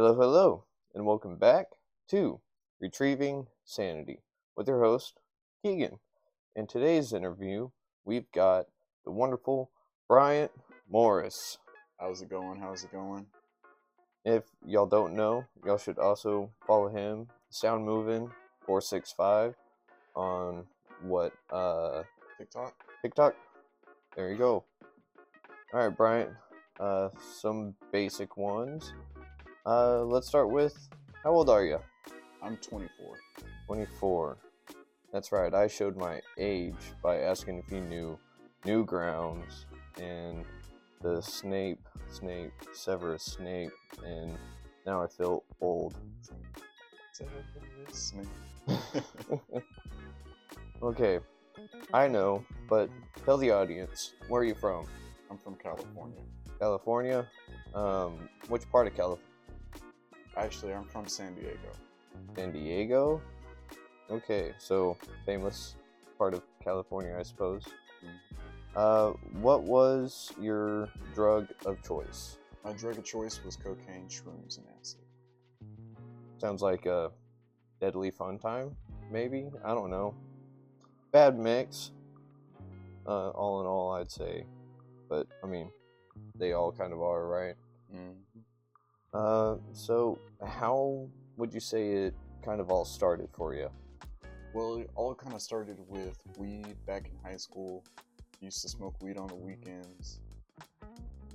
Hello, hello, and welcome back to Retrieving Sanity with your host, Keegan. In today's interview, we've got the wonderful Bryant Morris. How's it going? How's it going? If y'all don't know, y'all should also follow him, Sound Moving 465 on what uh TikTok? TikTok. There you go. All right, Bryant. Uh, some basic ones. Uh, let's start with how old are you? I'm 24. 24. That's right. I showed my age by asking if you knew Newgrounds and the Snape, Snape, Severus Snape, and now I feel old. okay, I know, but tell the audience where are you from? I'm from California. California. Um, which part of California? Actually, I'm from San Diego. San Diego. Okay, so famous part of California, I suppose. Uh, what was your drug of choice? My drug of choice was cocaine, shrooms, and acid. Sounds like a deadly fun time, maybe? I don't know. Bad mix. Uh, all in all, I'd say. But, I mean, they all kind of are, right? Mm. Uh, so, how would you say it kind of all started for you? Well, it all kind of started with weed back in high school. Used to smoke weed on the weekends.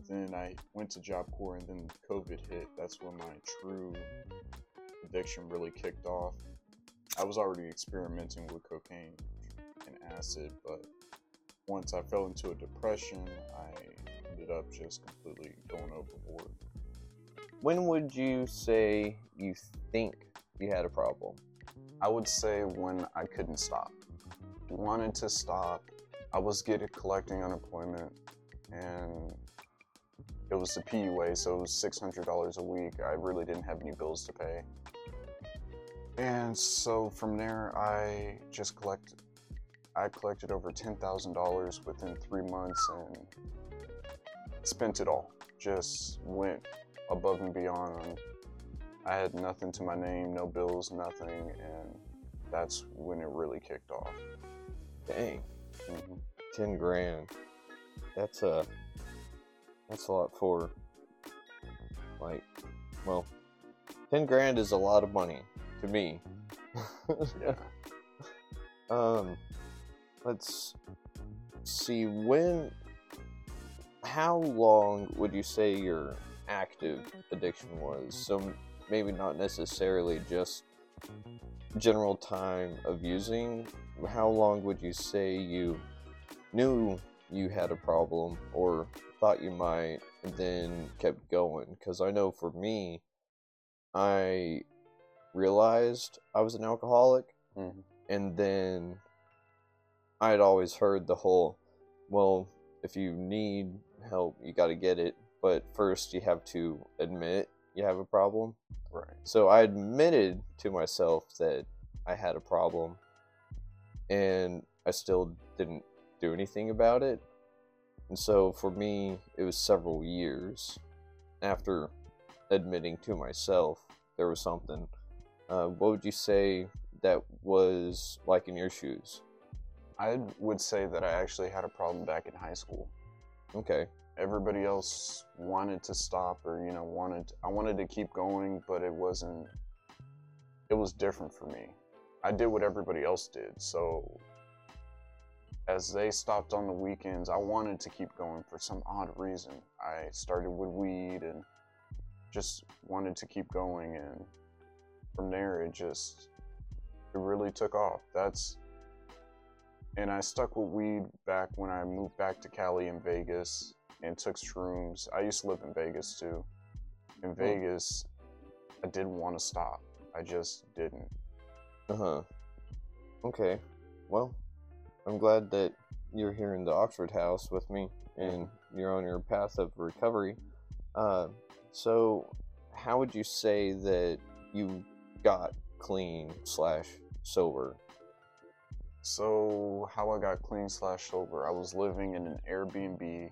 Then I went to Job Corps, and then COVID hit. That's when my true addiction really kicked off. I was already experimenting with cocaine and acid, but once I fell into a depression, I ended up just completely going overboard. When would you say you think you had a problem? I would say when I couldn't stop. Wanted to stop. I was getting collecting unemployment and it was the PUA, so it was six hundred dollars a week. I really didn't have any bills to pay. And so from there I just collected I collected over ten thousand dollars within three months and spent it all. Just went above and beyond. I had nothing to my name, no bills, nothing, and that's when it really kicked off. Dang, hmm ten grand. That's a that's a lot for like, well, ten grand is a lot of money to me. Yeah. Um, let's see when. How long would you say your active addiction was? So maybe not necessarily just general time of using. How long would you say you knew you had a problem or thought you might, and then kept going? Because I know for me, I realized I was an alcoholic Mhm. and then I had always heard the whole, well, if you need help, you got to get it, but first you have to admit you have a problem. Right. So I admitted to myself that I had a problem, and I still didn't do anything about it. And so for me, it was several years after admitting to myself there was something. Uh, what would you say that was like in your shoes? I would say that I actually had a problem back in high school. Okay. Everybody else wanted to stop or, you know, wanted I wanted to keep going, but it wasn't it was different for me. I did what everybody else did. So as they stopped on the weekends, I wanted to keep going for some odd reason. I started with weed and just wanted to keep going and from there it just it really took off. That's and I stuck with weed back when I moved back to Cali and Vegas and took shrooms. I used to live in Vegas too. In Vegas, I didn't want to stop. I just didn't. Uh huh. Okay. Well, I'm glad that you're here in the Oxford house with me and you're on your path of recovery. Uh, so, how would you say that you got clean slash sober? So how I got clean slash sober, I was living in an Airbnb.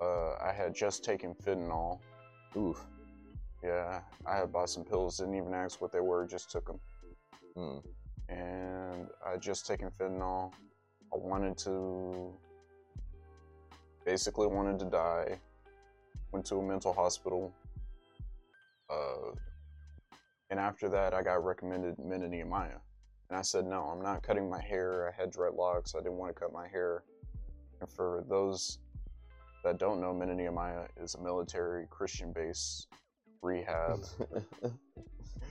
Uh, I had just taken fentanyl. Oof. Yeah, I had bought some pills, didn't even ask what they were, just took them. Mm. And I had just taken fentanyl. I wanted to, basically wanted to die. Went to a mental hospital. Uh, and after that, I got recommended Men of Nehemiah. And I said, no, I'm not cutting my hair. I had dreadlocks. I didn't want to cut my hair. And for those that don't know, Men of Nehemiah is a military Christian based rehab. it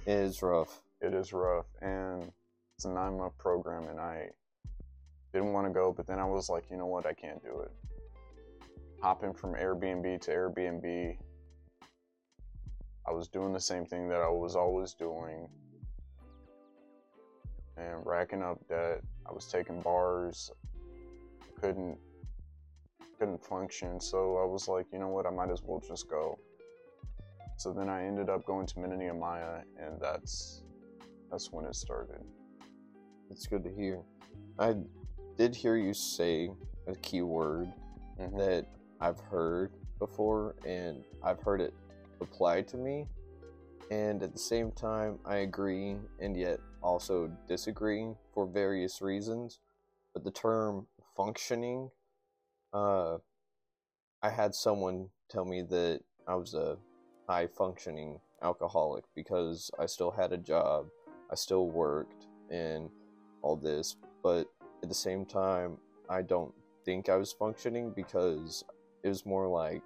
is rough. It is rough. And it's a nine month program, and I didn't want to go, but then I was like, you know what? I can't do it. Hopping from Airbnb to Airbnb, I was doing the same thing that I was always doing and racking up debt. I was taking bars, couldn't couldn't function. So I was like, you know what, I might as well just go. So then I ended up going to Men of Nehemiah, and that's that's when it started. It's good to hear. I did hear you say a key word Mhm. that I've heard before, and I've heard it applied to me. And at the same time, I agree and yet also disagree for various reasons. But the term functioning, uh, I had someone tell me that I was a high functioning alcoholic because I still had a job, I still worked, and all this. But at the same time, I don't think I was functioning because it was more like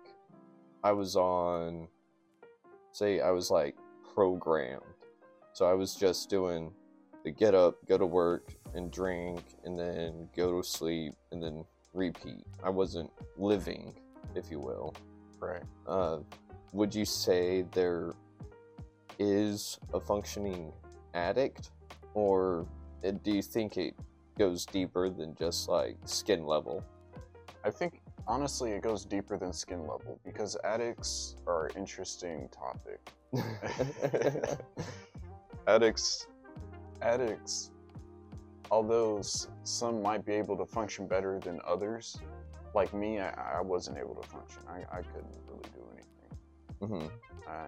I was on, say, I was like programmed. So I was just doing the get up, go to work, and drink, and then go to sleep, and then repeat. I wasn't living, if you will. Right. Uh, would you say there is a functioning addict, or uh, do you think it goes deeper than just like skin level? I think honestly it goes deeper than skin level because addicts are an interesting topic. addicts addicts although some might be able to function better than others like me i, I wasn't able to function. I, I couldn't really do anything. Hmm uh,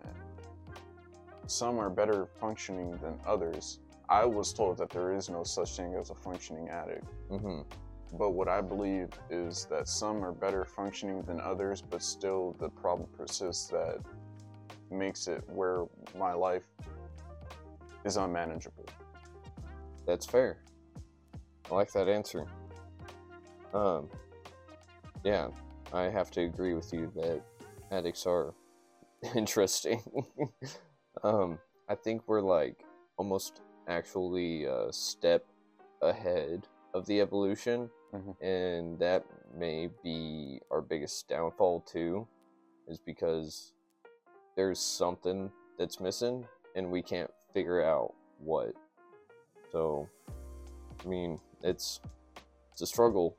some are better functioning than others. I was told that there is no such thing as a functioning addict. Hmm but what I believe is that some are better functioning than others, but still the problem persists that makes it where my life is unmanageable. That's fair. I like that answer. Um, yeah, I have to agree with you that addicts are interesting. um, I think we're like almost actually a step ahead of the evolution, Mhm. and that may be our biggest downfall too, is because there's something that's missing and we can't figure out what. So, I mean, it's it's a struggle,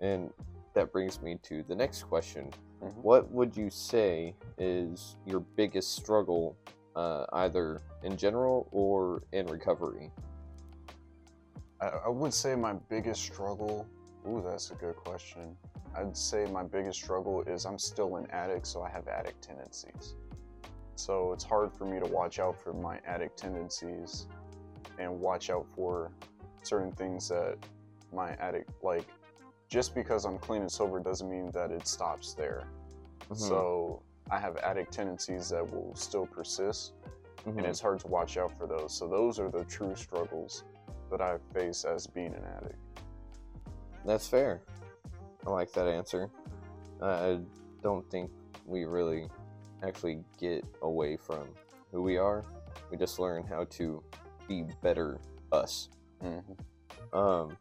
and that brings me to the next question: Mhm. What would you say is your biggest struggle, uh, either in general or in recovery? I, I would say my biggest struggle. Ooh, that's a good question. I'd say my biggest struggle is I'm still an addict, so I have addict tendencies. So it's hard for me to watch out for my addict tendencies and watch out for certain things that my addict like. Just because I'm clean and sober doesn't mean that it stops there. Mhm, So I have addict tendencies that will still persist, mhm. and it's hard to watch out for those. So those are the true struggles that I face as being an addict. That's fair. I like that answer. I don't think we really actually get away from who we are. We just learn how to be better us. Um,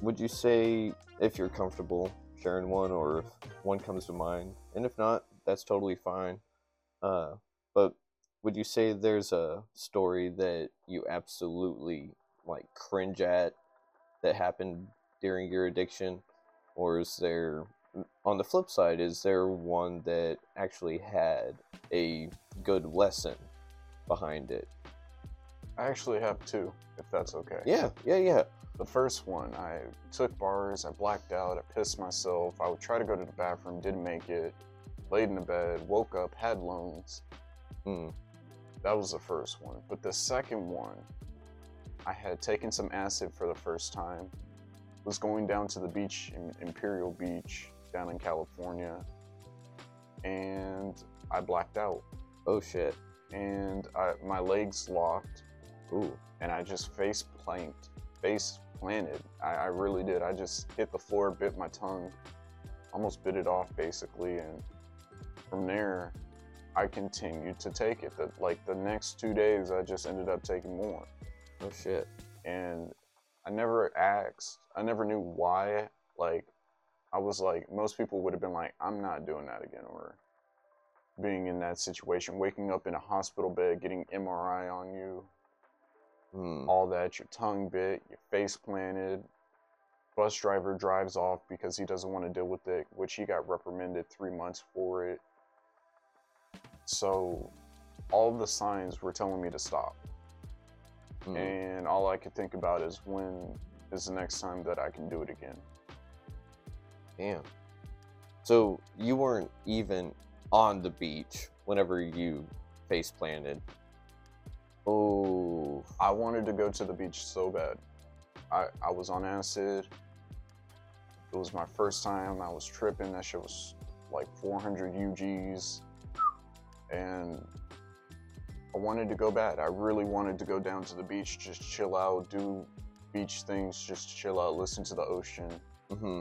would you say if you're comfortable sharing one, or if one comes to mind, and if not, that's totally fine. Uh, but would you say there's a story that you absolutely like cringe at that happened during your addiction, or is there, on the flip side, is there one that actually had a good lesson behind it? I actually have two, if that's okay. Yeah, yeah, yeah. The first one, I took bars, I blacked out, I pissed myself. I would try to go to the bathroom, didn't make it. laid in the bed, woke up, had loans. Mm. That was the first one. But the second one, I had taken some acid for the first time, was going down to the beach in Imperial Beach down in California, and I blacked out. Oh shit. And I, my legs locked, Ooh. and I just face planked, face planted. I, I really did. I just hit the floor, bit my tongue, almost bit it off basically, and from there, I continued to take it. The, like the next two days, I just ended up taking more, Oh shit. and I never asked. I never knew why. Like, I was like, most people would have been like, I'm not doing that again, or being in that situation, waking up in a hospital bed, getting MRI on you, Hmm. all that, your tongue bit, your face planted. Bus driver drives off because he doesn't want to deal with it, which he got reprimanded three months for it. So, all the signs were telling me to stop. Hmm. And all I could think about is when is the next time that I can do it again. Damn. So you weren't even on the beach whenever you face planted. Oh. I wanted to go to the beach so bad. I, I was on acid. It was my first time. I was tripping. That shit was like 400 UGs. And I wanted to go bad. I really wanted to go down to the beach, just chill out, do beach things, just chill out, listen to the ocean, hmm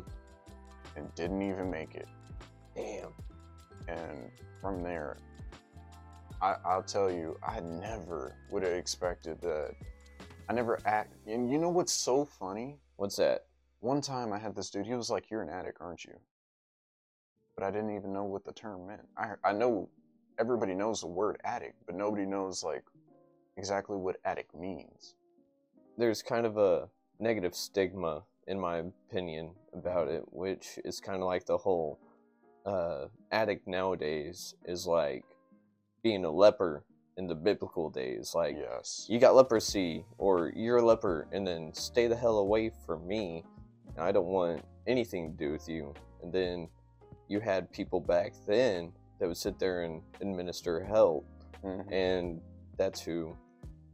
and didn't even make it. Damn. And from there, I, I'll tell you, I never would have expected that. I never act. And you know what's so funny? What's that? One time I had this dude, he was like, You're an addict, aren't you? But I didn't even know what the term meant. I, I know everybody knows the word addict, but nobody knows like exactly what addict means. There's kind of a negative stigma, in my opinion, about it, which is kind of like the whole uh, addict nowadays is like being a leper in the biblical days. Like, yes. you got leprosy or you're a leper and then stay the hell away from me i don't want anything to do with you and then you had people back then that would sit there and administer help Mhm. and that's who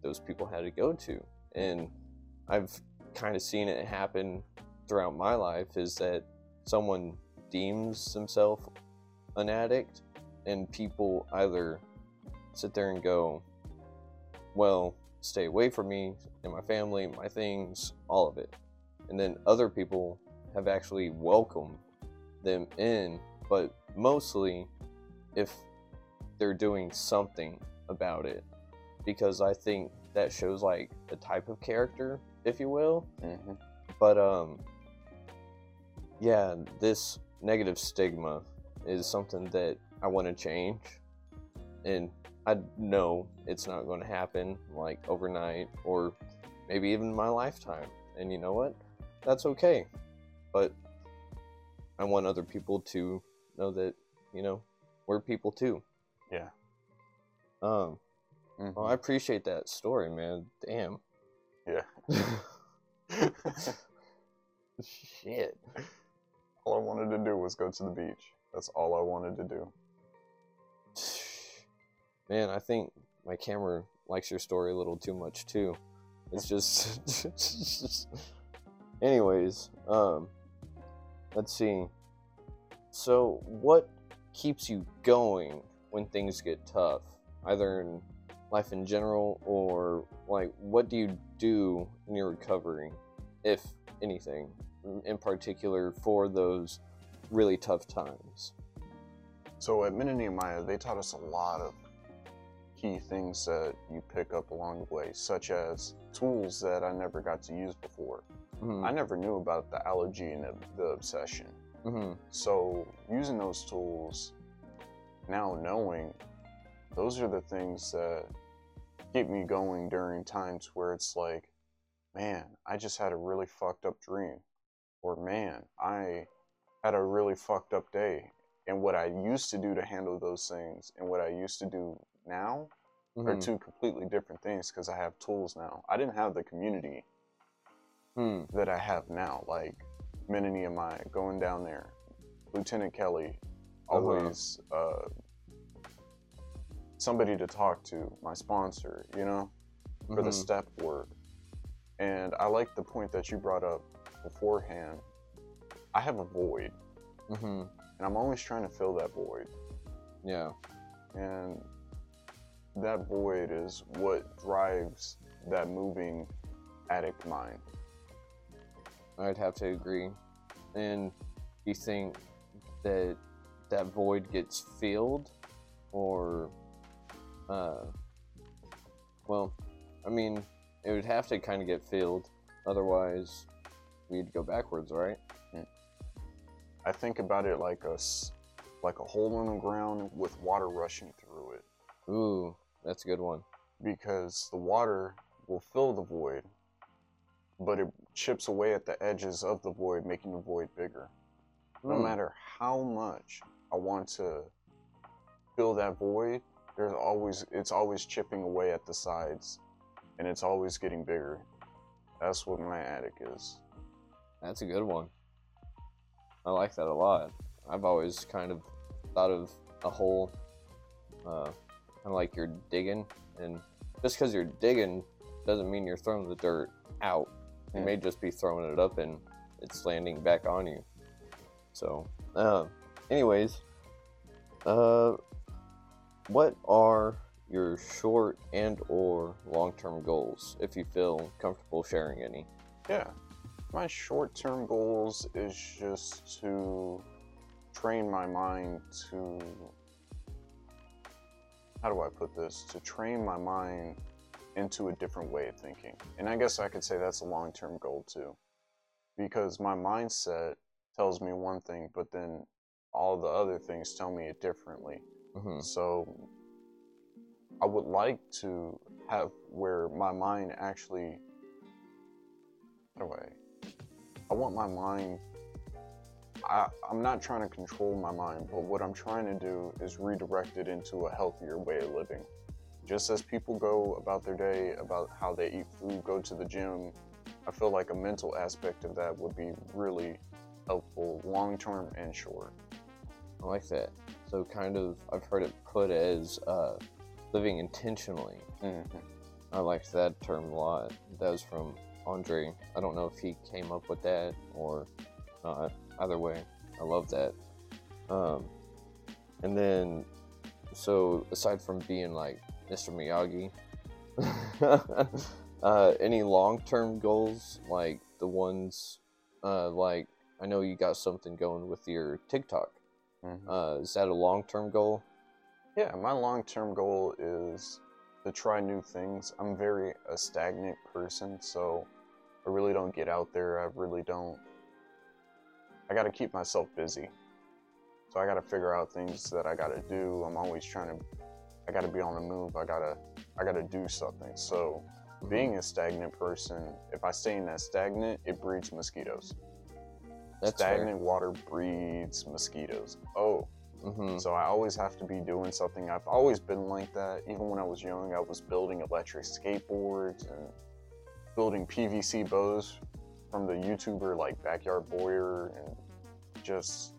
those people had to go to and i've kind of seen it happen throughout my life is that someone deems themselves an addict and people either sit there and go well stay away from me and my family my things all of it. And then other people have actually welcomed them in but mostly if they're doing something about it. Because i think that shows like the type of character if you will. Mhm. but um yeah this negative stigma is something that i want to change. And i know it's not going to happen like overnight or maybe even my lifetime and you know what that's okay but i want other people to know that you know we're people too Yeah. um Mhm. well i appreciate that story man damn Yeah. shit all I wanted to do was go to the beach. That's all I wanted to do. Man, I think my camera likes your story a little too much too. It's just, anyways, um, let's see. So, what keeps you going when things get tough, either in life in general or like what do you do in your recovery, if anything, in particular for those really tough times? So at Nehemiah, they taught us a lot of key things that you pick up along the way, such as tools that I never got to use before. Mhm, I never knew about the allergy and the, the obsession. mhm, So using those tools, now knowing, those are the things that keep me going during times where it's like, man, I just had a really fucked up dream. Or man, I had a really fucked up day. And what I used to do to handle those things and what I used to do now are mhm. two completely different things because I have tools now. I didn't have the community Hmm. that I have now, like Men of Nehemiah, going down there, Lieutenant Kelly, always uh, somebody to talk to, my sponsor, you know, for the Mhm. step work. And I like the point that you brought up beforehand. I have a void, Mhm. and I'm always trying to fill that void. Yeah. And that void is what drives that moving addict mind. I'd have to agree. And you think that that void gets filled, or, uh, well, I mean, it would have to kind of get filled. Otherwise, we'd go backwards, right? I think about it like a like a hole in the ground with water rushing through it Ooh, that's a good one. because the water will fill the void, but it chips away at the edges of the void, making the void bigger. No Hmm. matter how much I want to fill that void, there's always it's always chipping away at the sides, and it's always getting bigger. That's what my attic is. That's a good one. I like that a lot. I've always kind of thought of a hole, uh, kind of like you're digging, and just because you're digging doesn't mean you're throwing the dirt out. You Yeah. may just be throwing it up and it's landing back on you. So, uh, anyways, uh, what are your short and or long-term goals if you feel comfortable sharing any? Yeah. My short term goals is just to train my mind to how do I put this? To train my mind into a different way of thinking. And I guess I could say that's a long term goal too. Because my mindset tells me one thing, but then all the other things tell me it differently. hmm So I would like to have where my mind actually how do I I want my mind I, I'm not trying to control my mind, but what I'm trying to do is redirect it into a healthier way of living. Just as people go about their day, about how they eat food, go to the gym, I feel like a mental aspect of that would be really helpful long term and short. I like that. So kind of, I've heard it put as uh, living intentionally. Mhm. I liked that term a lot. That was from Andre. I don't know if he came up with that or not. Either way, I love that. Um, and then, so aside from being like Mr. Miyagi, uh, any long-term goals like the ones, uh, like I know you got something going with your TikTok. Mhm. Uh, is that a long-term goal? Yeah, my long term goal is to try new things. I'm very a stagnant person, so I really don't get out there. I really don't. I got to keep myself busy. So I got to figure out things that I got to do. I'm always trying to I got to be on the move. I got to I got to do something. So being a stagnant person, if I stay in that stagnant, it breeds mosquitoes. That's fair. stagnant water breeds mosquitoes. Oh, Mm-hmm. so I always have to be doing something. I've always been like that. Even when I was young, I was building electric skateboards and building PVC bows from the YouTuber like Backyard Boyer and just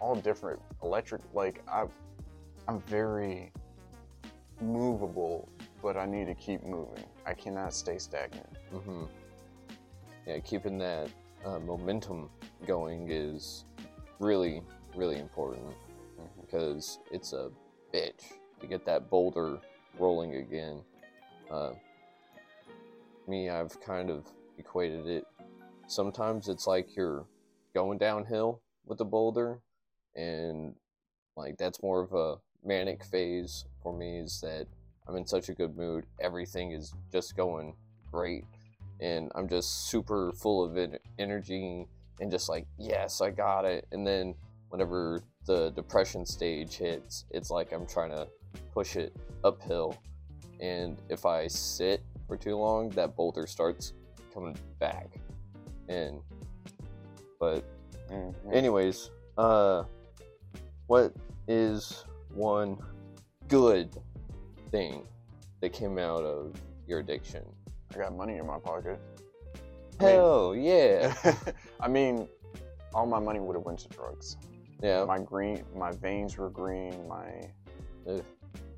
all different electric. Like I, I'm very movable, but I need to keep moving. I cannot stay stagnant. hmm Yeah, keeping that uh, momentum going is really, really important Mhm. because it's a bitch to get that boulder rolling again. Uh, me, I've kind of equated it. Sometimes it's like you're going downhill with the boulder, and like that's more of a manic phase for me. Is that I'm in such a good mood, everything is just going great and I'm just super full of energy and just like, yes, I got it. And then whenever the depression stage hits, it's like I'm trying to push it uphill. And if I sit for too long, that boulder starts coming back. And, but, Mhm. anyways, uh, what is one good thing that came out of your addiction? I got money in my pocket. I mean- Hell yeah. I mean, all my money would have went to drugs. Yeah. My green, my veins were green. My Ugh.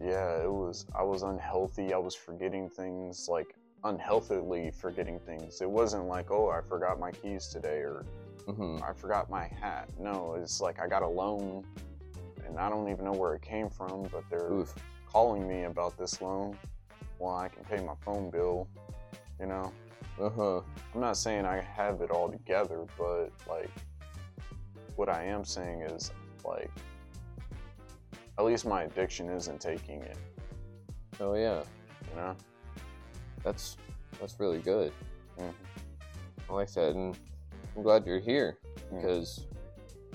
yeah, it was. I was unhealthy. I was forgetting things like unhealthily forgetting things. It wasn't like, oh, I forgot my keys today or hmm I forgot my hat. No, it's like I got a loan and I don't even know where it came from, but they're Oof. calling me about this loan. Well, I can pay my phone bill, you know. Uh huh. I'm not saying I have it all together, but like what I am saying is like at least my addiction isn't taking it, Oh yeah. you know? That's that's really good. I like that, and I'm glad you're here because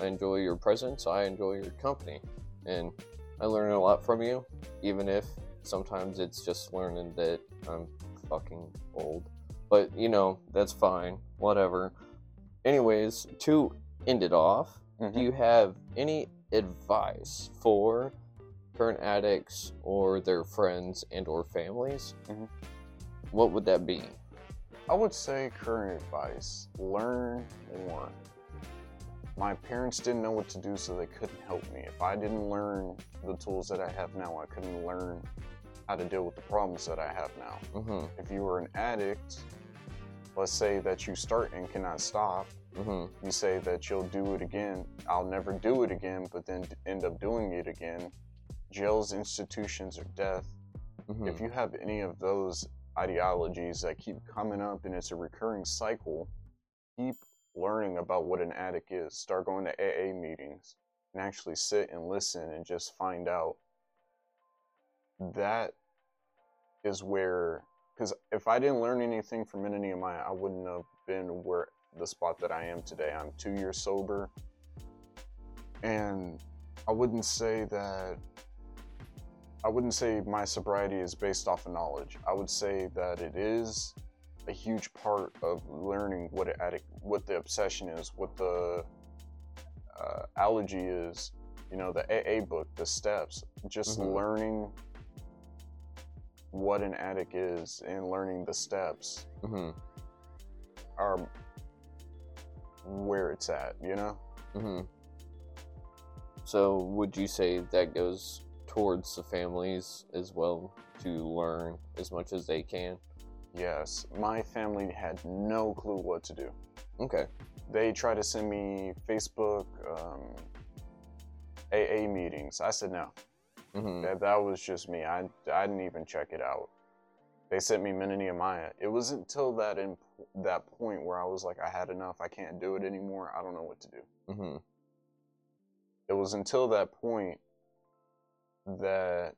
I enjoy your presence. I enjoy your company, and I learn a lot from you, even if sometimes it's just learning that I'm fucking old. But you know that's fine. Whatever. Anyways, to end it off, Mhm. do you have any advice for current addicts or their friends and or families? Mhm. What would that be? I would say current advice learn more. My parents didn't know what to do, so they couldn't help me. If I didn't learn the tools that I have now, I couldn't learn how to deal with the problems that I have now. Mm-hmm. If you were an addict, let's say that you start and cannot stop, Mm-hmm. you say that you'll do it again, I'll never do it again, but then end up doing it again. Jails, institutions, or death. Mm-hmm. If you have any of those ideologies that keep coming up and it's a recurring cycle, keep learning about what an addict is. Start going to AA meetings and actually sit and listen and just find out. That is where, because if I didn't learn anything from Men of Nehemiah, I wouldn't have been where the spot that I am today. I'm two years sober, and I wouldn't say that I wouldn't say my sobriety is based off of knowledge. I would say that it is a huge part of learning what addict, what the obsession is, what the uh, allergy is. You know, the AA book, the steps, just Mhm. learning what an addict is and learning the steps Mm-hmm. are where it's at. You know. Mm-hmm. So, would you say that goes towards the families as well to learn as much as they can? Yes, my family had no clue what to do. Okay. they tried to send me Facebook um, AA meetings. I said no. Mm-hmm. That, that was just me. I, I didn't even check it out. They sent me Men of Nehemiah. It wasn't until that in, that point where I was like, I had enough. I can't do it anymore. I don't know what to do. Mm-hmm. It was until that point that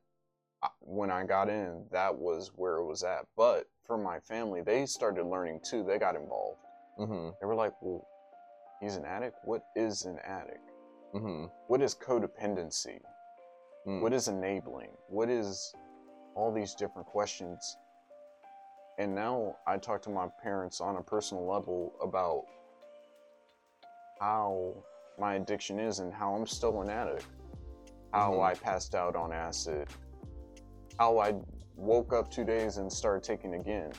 when I got in, that was where it was at. But for my family, they started learning too. They got involved. Mm-hmm. They were like, well, he's an addict? What is an addict? Mm-hmm. what is codependency? Mm. What is enabling? What is all these different questions? And now I talk to my parents on a personal level about how my addiction is and how I'm still an addict. How Mhm. I passed out on acid. How I woke up two days and started taking again.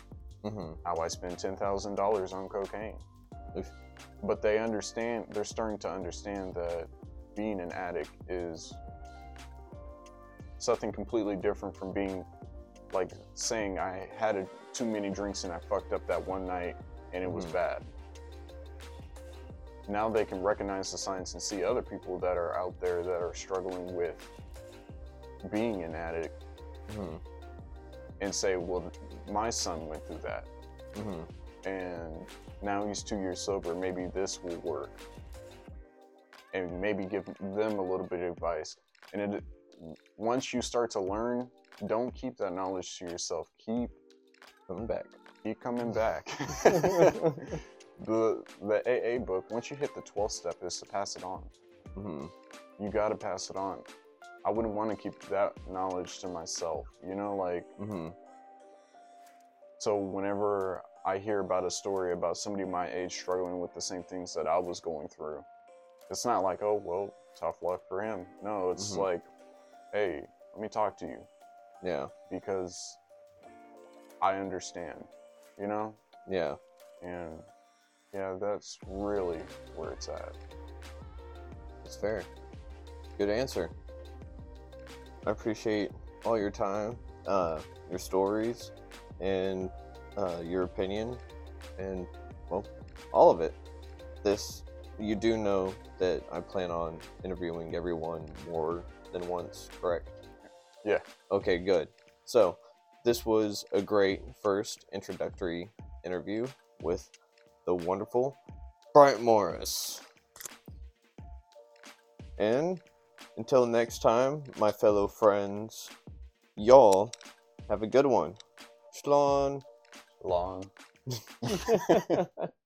Mm-hmm. How I spent $10,000 on cocaine. Oof. But they understand, they're starting to understand that being an addict is something completely different from being like saying I had a, too many drinks and I fucked up that one night and it was Mhm. bad. Now they can recognize the signs and see other people that are out there that are struggling with being an addict Mm-hmm. and say, well, my son went through that. Mm-hmm. and now he's two years sober. Maybe this will work, and maybe give them a little bit of advice. And it, once you start to learn, don't keep that knowledge to yourself. Keep Coming back. keep coming back. the the AA book. Once you hit the 12th step, is to pass it on. mm-hmm. You got to pass it on. I wouldn't want to keep that knowledge to myself. You know, like Mm-hmm. So whenever I hear about a story about somebody my age struggling with the same things that I was going through, it's not like, oh well, tough luck for him. No, it's Mhm. like, hey, let me talk to you Yeah. because I understand, you know? Yeah. And yeah, that's really where it's at. It's fair. Good answer. I appreciate all your time, uh, your stories, and uh, your opinion, and well, all of it. This, you do know that I plan on interviewing everyone more than once, correct? Yeah. Okay, good. So, this was a great first introductory interview with the wonderful Bryant Morris. And until next time, my fellow friends, y'all have a good one. Shalom. Long.